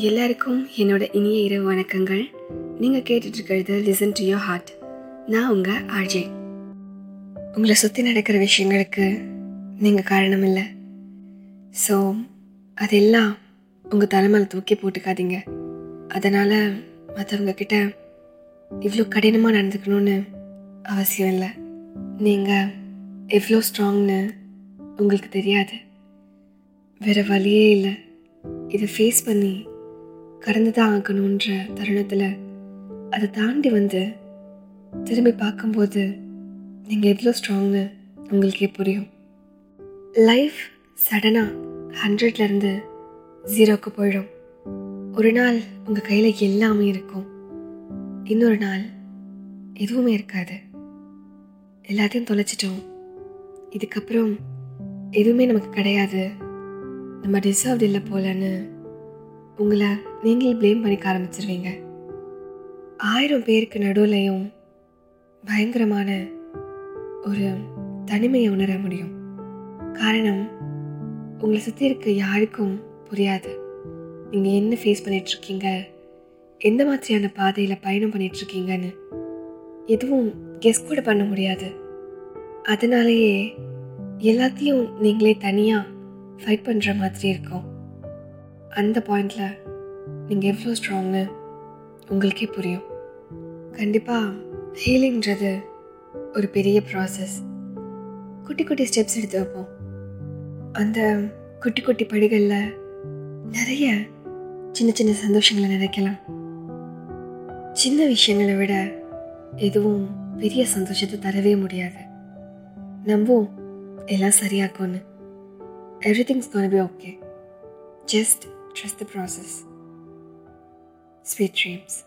எல்லாருக்கும் என்னோட இனிய இரவு வணக்கங்கள். நீங்கள் கேட்டுட்ருக்கிறது லிசன் டு யோர் ஹார்ட் நான் உங்கள் ஆர்ஜே. உங்களை சுற்றி நடக்கிற விஷயங்களுக்கு நீங்கள் காரணம் இல்லை ஸோ அதெல்லாம் உங்கள் தலைமையில் தூக்கி போட்டுக்காதீங்க. அதனால் மற்றவங்க கிட்ட இவ்வளோ கடினமாக நடந்துக்கணும்னு அவசியம் இல்லை. நீங்கள் எவ்வளோ ஸ்ட்ராங்னு உங்களுக்கு தெரியாது. வேறு வழியே இல்லை. இதை ஃபேஸ் பண்ணி கடந்து தான் ஆகணுன்ற தருணத்தில் அதை தாண்டி வந்து திரும்பி பார்க்கும்போது நீங்கள் எவ்வளோ ஸ்ட்ராங்னு உங்களுக்கே புரியும். லைஃப் சடனாக ஹண்ட்ரட்லேருந்து ஜீரோக்கு போயிடும். ஒரு நாள் உங்கள் கையில் எல்லாமே இருக்கும். இன்னொரு நாள் எதுவுமே இருக்காது. எல்லாத்தையும் தொலைச்சிட்டோம். இதுக்கப்புறம் எதுவுமே நமக்கு கிடையாது. நம்ம டிசர்வ்ட் இல்லை போலன்னு உங்களை நீங்களே ப்ளேம் பண்ணிக்க ஆரம்பிச்சிருவீங்க. ஆயிரம் பேருக்கு நடுவுலையும் பயங்கரமான ஒரு தனிமையை உணர முடியும். காரணம் உங்களை சுற்றி இருக்க யாருக்கும் புரியாது. நீங்கள் என்ன ஃபேஸ் பண்ணிகிட்ருக்கீங்க எந்த மாதிரியான பாதையில் பயணம் பண்ணிகிட்ருக்கீங்கன்னு எதுவும் கெஸ் கூட பண்ண முடியாது. அதனாலேயே எல்லாத்தையும் நீங்களே தனியாக ஃபைட் பண்ணுற மாதிரி இருக்கும். அந்த பாயிண்டில் நீங்கள் எவ்வளோ ஸ்ட்ராங்னு உங்களுக்கே புரியும். கண்டிப்பாக ஹீலிங்கிறது ஒரு பெரிய ப்ராசஸ் குட்டி குட்டி ஸ்டெப்ஸ் எடுத்து வைப்போம். அந்த குட்டி குட்டி படிகளில் நிறைய சின்ன சின்ன சந்தோஷங்களை நினைக்கலாம். சின்ன விஷயங்களை விட எதுவும் பெரிய சந்தோஷத்தை தரவே முடியாது. நம்புவோம் எல்லாம் சரியாக்கும்னு every things be okay just trust the process. Sweet dreams.